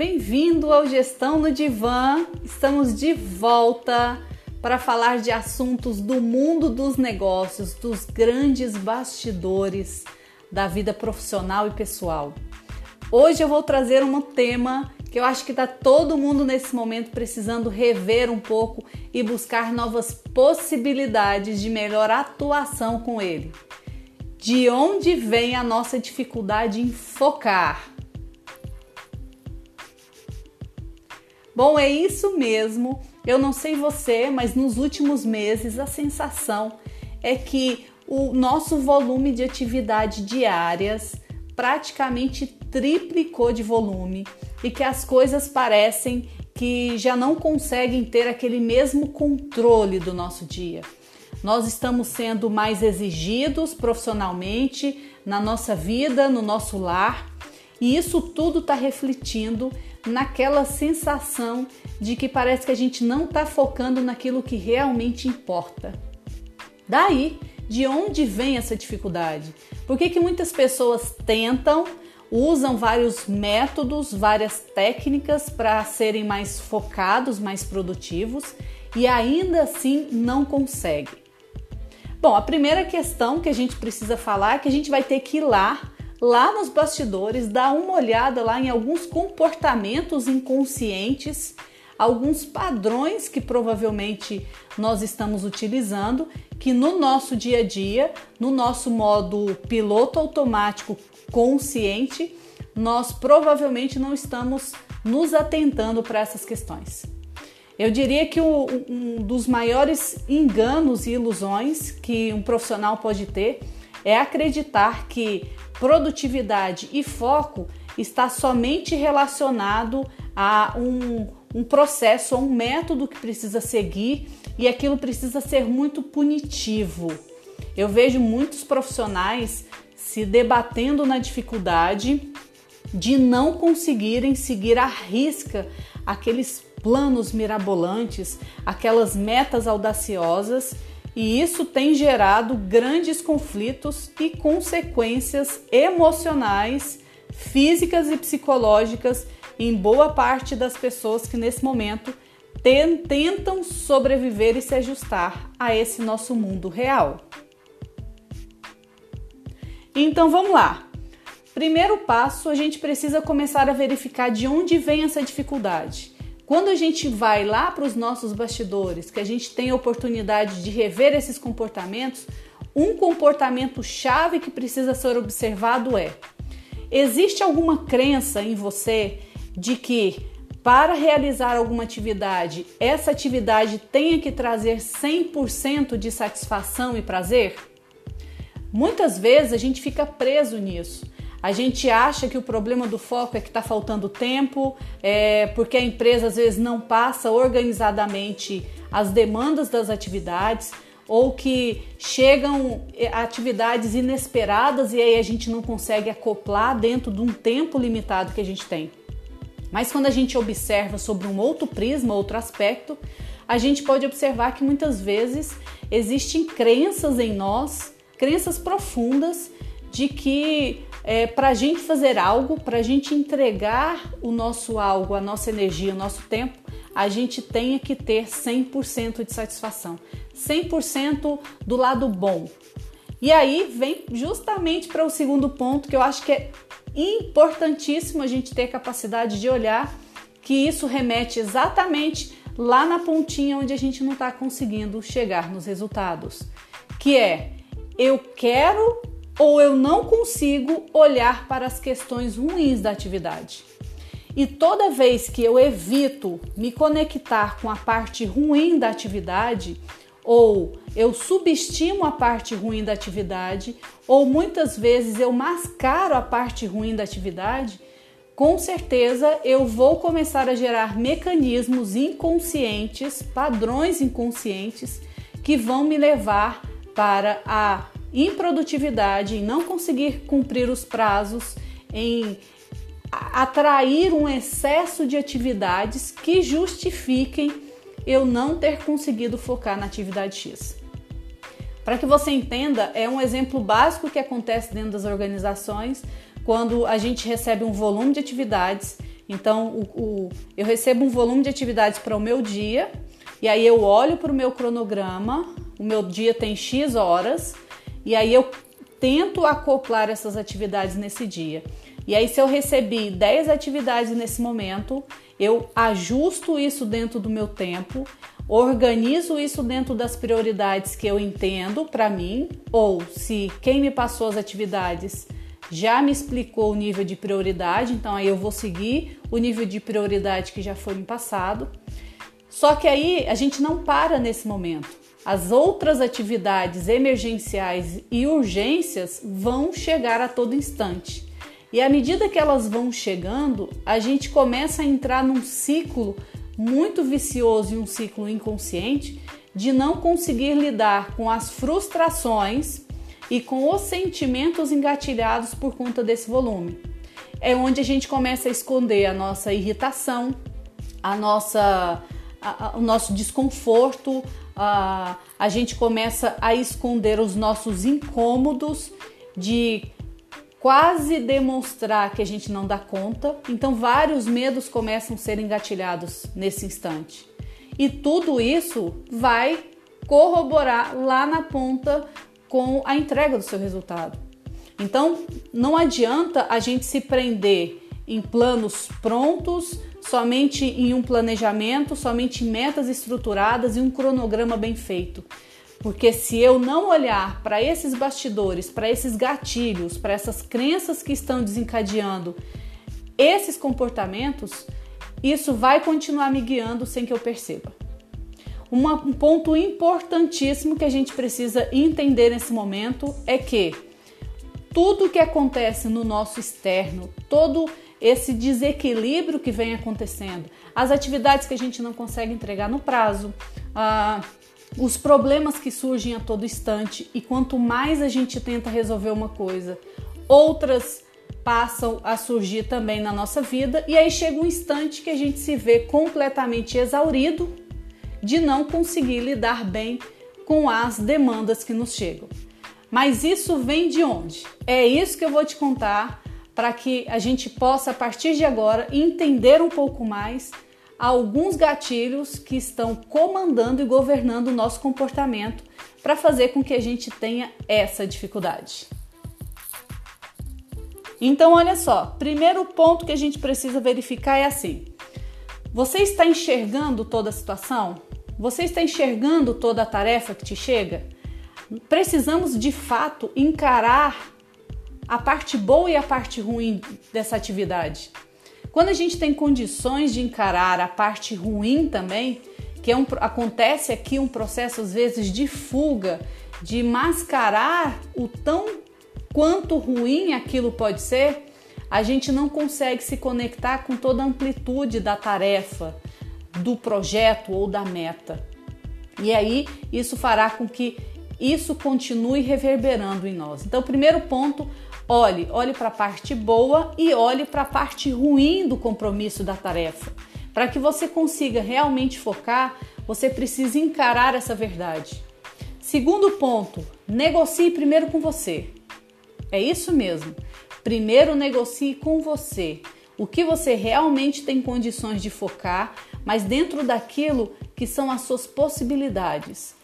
Bem-vindo ao Gestão no Divã. Estamos de volta para falar de assuntos do mundo dos negócios, dos grandes bastidores da vida profissional e pessoal. Hoje eu vou trazer um tema que eu acho que está todo mundo nesse momento precisando rever um pouco e buscar novas possibilidades de melhor atuação com ele. De onde vem a nossa dificuldade em focar? Bom, é isso mesmo. Eu não sei você, mas nos últimos meses a sensação é que o nosso volume de atividade diárias praticamente triplicou de volume e que as coisas parecem que já não conseguem ter aquele mesmo controle do nosso dia. Nós estamos sendo mais exigidos profissionalmente na nossa vida, no nosso lar, e isso tudo está refletindo naquela sensação de que parece que a gente não está focando naquilo que realmente importa. Daí, de onde vem essa dificuldade? Por que, que muitas pessoas tentam, usam vários métodos, várias técnicas para serem mais focados, mais produtivos e ainda assim não conseguem? Bom, a primeira questão que a gente precisa falar é que a gente vai ter que ir lá, lá nos bastidores, dar uma olhada lá em alguns comportamentos inconscientes, alguns padrões que provavelmente nós estamos utilizando, que no nosso dia a dia, no nosso modo piloto automático consciente, nós provavelmente não estamos nos atentando para essas questões. Eu diria que um dos maiores enganos e ilusões que um profissional pode ter é acreditar que produtividade e foco está somente relacionado a um, um processo, a um método que precisa seguir e aquilo precisa ser muito punitivo. Eu vejo muitos profissionais se debatendo na dificuldade de não conseguirem seguir à risca aqueles planos mirabolantes, aquelas metas audaciosas, e isso tem gerado grandes conflitos e consequências emocionais, físicas e psicológicas em boa parte das pessoas que nesse momento tentam sobreviver e se ajustar a esse nosso mundo real. Então vamos lá. Primeiro passo, a gente precisa começar a verificar de onde vem essa dificuldade. Quando a gente vai lá para os nossos bastidores, que a gente tem a oportunidade de rever esses comportamentos, um comportamento chave que precisa ser observado é: existe alguma crença em você de que para realizar alguma atividade, essa atividade tenha que trazer 100% de satisfação e prazer? Muitas vezes a gente fica preso nisso. A gente acha que o problema do foco é que está faltando tempo, é, porque a empresa às vezes não passa organizadamente as demandas das atividades ou que chegam é, atividades inesperadas e aí a gente não consegue acoplar dentro de um tempo limitado que a gente tem. Mas quando a gente observa sobre um outro prisma, outro aspecto, a gente pode observar que muitas vezes existem crenças em nós, crenças profundas de que é, para a gente fazer algo, para a gente entregar o nosso algo, a nossa energia, o nosso tempo, a gente tenha que ter 100% de satisfação, 100% do lado bom. E aí vem justamente para o segundo ponto que eu acho que é importantíssimo a gente ter capacidade de olhar que isso remete exatamente lá na pontinha onde a gente não está conseguindo chegar nos resultados, que é eu quero ou eu não consigo olhar para as questões ruins da atividade. E toda vez que eu evito me conectar com a parte ruim da atividade, ou eu subestimo a parte ruim da atividade, ou muitas vezes eu mascaro a parte ruim da atividade, com certeza eu vou começar a gerar mecanismos inconscientes, padrões inconscientes que vão me levar para a improdutividade, em não conseguir cumprir os prazos, em atrair um excesso de atividades que justifiquem eu não ter conseguido focar na atividade X. Para que você entenda, é um exemplo básico que acontece dentro das organizações quando a gente recebe um volume de atividades Então, o, o, eu recebo um volume de atividades para o meu dia e aí eu olho para o meu cronograma, o meu dia tem X horas e aí eu tento acoplar essas atividades nesse dia. E aí, se eu recebi 10 atividades nesse momento, eu ajusto isso dentro do meu tempo, organizo isso dentro das prioridades que eu entendo para mim, ou se quem me passou as atividades já me explicou o nível de prioridade, então aí eu vou seguir o nível de prioridade que já foi me passado. Só que aí a gente não para nesse momento. As outras atividades emergenciais e urgências vão chegar a todo instante. E à medida que elas vão chegando, a gente começa a entrar num ciclo muito vicioso e um ciclo inconsciente de não conseguir lidar com as frustrações e com os sentimentos engatilhados por conta desse volume. É onde a gente começa a esconder a nossa irritação, a nossa, a, a, o nosso desconforto, a, a gente começa a esconder os nossos incômodos de quase demonstrar que a gente não dá conta. Então, vários medos começam a ser engatilhados nesse instante. E tudo isso vai corroborar lá na ponta com a entrega do seu resultado. Então, não adianta a gente se prender em planos prontos, somente em um planejamento, somente metas estruturadas e um cronograma bem feito. Porque se eu não olhar para esses bastidores, para esses gatilhos, para essas crenças que estão desencadeando esses comportamentos, isso vai continuar me guiando sem que eu perceba um ponto importantíssimo que a gente precisa entender nesse momento é que tudo que acontece no nosso externo, todo esse desequilíbrio que vem acontecendo, as atividades que a gente não consegue entregar no prazo, ah, os problemas que surgem a todo instante e quanto mais a gente tenta resolver uma coisa, outras passam a surgir também na nossa vida e aí chega um instante que a gente se vê completamente exaurido de não conseguir lidar bem com as demandas que nos chegam. Mas isso vem de onde? É isso que eu vou te contar para que a gente possa, a partir de agora, entender um pouco mais alguns gatilhos que estão comandando e governando o nosso comportamento para fazer com que a gente tenha essa dificuldade. Então, olha só, primeiro ponto que a gente precisa verificar é assim: você está enxergando toda a situação? Você está enxergando toda a tarefa que te chega? Precisamos de fato encarar a parte boa e a parte ruim dessa atividade. Quando a gente tem condições de encarar a parte ruim também, que é um, acontece aqui um processo às vezes de fuga, de mascarar o tão quanto ruim aquilo pode ser, a gente não consegue se conectar com toda a amplitude da tarefa, do projeto ou da meta. E aí isso fará com que isso continue reverberando em nós. Então, primeiro ponto, olhe, olhe para a parte boa e olhe para a parte ruim do compromisso da tarefa. Para que você consiga realmente focar, você precisa encarar essa verdade. Segundo ponto, negocie primeiro com você. É isso mesmo. Primeiro negocie com você. O que você realmente tem condições de focar mas dentro daquilo que são as suas possibilidades.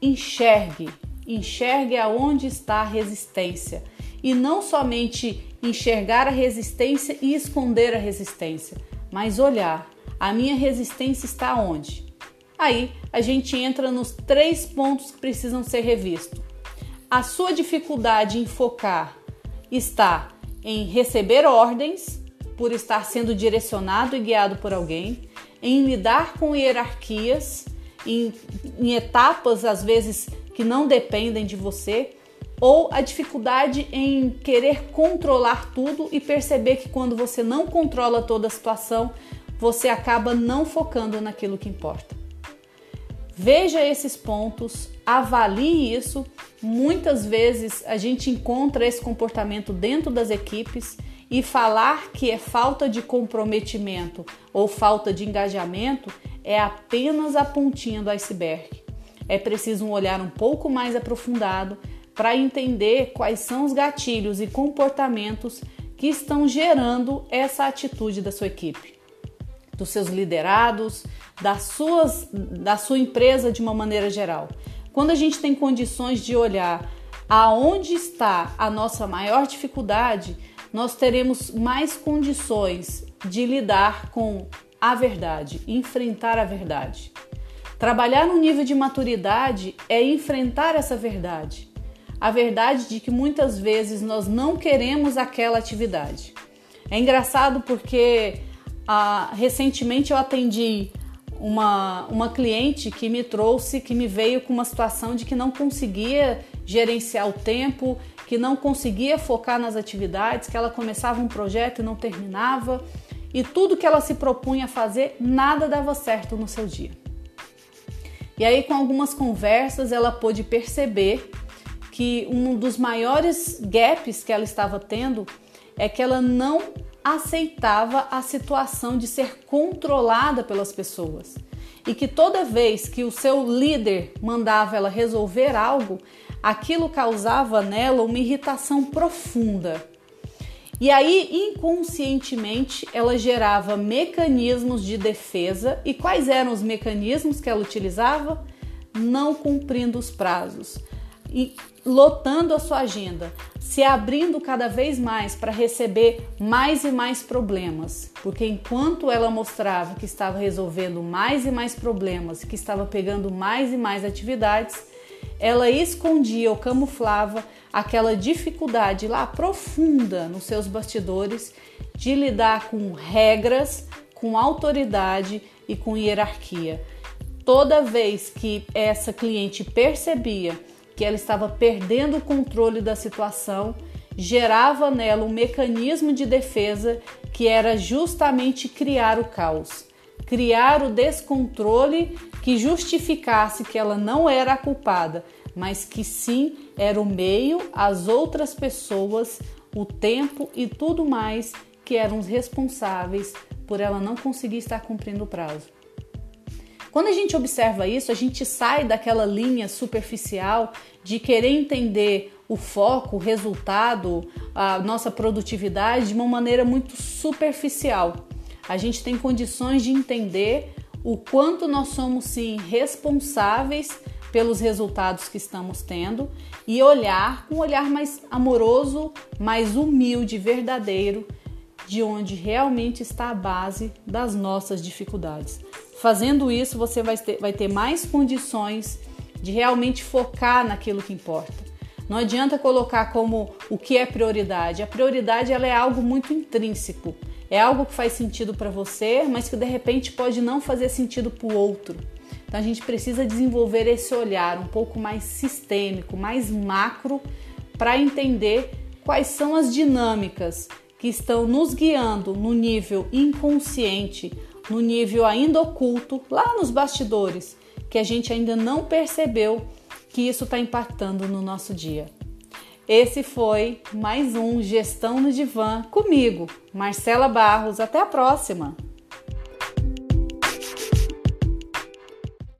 Enxergue, enxergue aonde está a resistência e não somente enxergar a resistência e esconder a resistência, mas olhar. A minha resistência está onde? Aí a gente entra nos três pontos que precisam ser revistos. A sua dificuldade em focar está em receber ordens, por estar sendo direcionado e guiado por alguém, em lidar com hierarquias, em, em etapas às vezes que não dependem de você, ou a dificuldade em querer controlar tudo e perceber que quando você não controla toda a situação, você acaba não focando naquilo que importa. Veja esses pontos, avalie isso. Muitas vezes a gente encontra esse comportamento dentro das equipes e falar que é falta de comprometimento ou falta de engajamento é apenas a pontinha do iceberg. É preciso um olhar um pouco mais aprofundado para entender quais são os gatilhos e comportamentos que estão gerando essa atitude da sua equipe, dos seus liderados, das suas, da sua empresa de uma maneira geral. Quando a gente tem condições de olhar aonde está a nossa maior dificuldade, nós teremos mais condições de lidar com a verdade, enfrentar a verdade. Trabalhar no nível de maturidade é enfrentar essa verdade. A verdade de que muitas vezes nós não queremos aquela atividade. É engraçado porque ah, recentemente eu atendi uma, uma cliente que me trouxe, que me veio com uma situação de que não conseguia gerenciar o tempo, que não conseguia focar nas atividades, que ela começava um projeto e não terminava, e tudo que ela se propunha a fazer, nada dava certo no seu dia. E aí, com algumas conversas, ela pôde perceber que um dos maiores gaps que ela estava tendo é que ela não aceitava a situação de ser controlada pelas pessoas. E que toda vez que o seu líder mandava ela resolver algo, aquilo causava nela uma irritação profunda. E aí, inconscientemente, ela gerava mecanismos de defesa. E quais eram os mecanismos que ela utilizava? Não cumprindo os prazos lotando a sua agenda, se abrindo cada vez mais para receber mais e mais problemas, porque enquanto ela mostrava que estava resolvendo mais e mais problemas, que estava pegando mais e mais atividades, ela escondia ou camuflava aquela dificuldade lá profunda nos seus bastidores de lidar com regras, com autoridade e com hierarquia. Toda vez que essa cliente percebia que ela estava perdendo o controle da situação, gerava nela um mecanismo de defesa que era justamente criar o caos, criar o descontrole que justificasse que ela não era a culpada, mas que sim era o meio, as outras pessoas, o tempo e tudo mais que eram os responsáveis por ela não conseguir estar cumprindo o prazo. Quando a gente observa isso, a gente sai daquela linha superficial de querer entender o foco, o resultado, a nossa produtividade de uma maneira muito superficial. A gente tem condições de entender o quanto nós somos sim responsáveis pelos resultados que estamos tendo e olhar com um olhar mais amoroso, mais humilde, verdadeiro, de onde realmente está a base das nossas dificuldades. Fazendo isso, você vai ter, vai ter mais condições de realmente focar naquilo que importa. Não adianta colocar como o que é prioridade. A prioridade ela é algo muito intrínseco. É algo que faz sentido para você, mas que de repente pode não fazer sentido para o outro. Então a gente precisa desenvolver esse olhar um pouco mais sistêmico, mais macro, para entender quais são as dinâmicas que estão nos guiando no nível inconsciente no nível ainda oculto, lá nos bastidores, que a gente ainda não percebeu que isso está impactando no nosso dia. Esse foi mais um Gestão no Divã comigo, Marcela Barros. Até a próxima!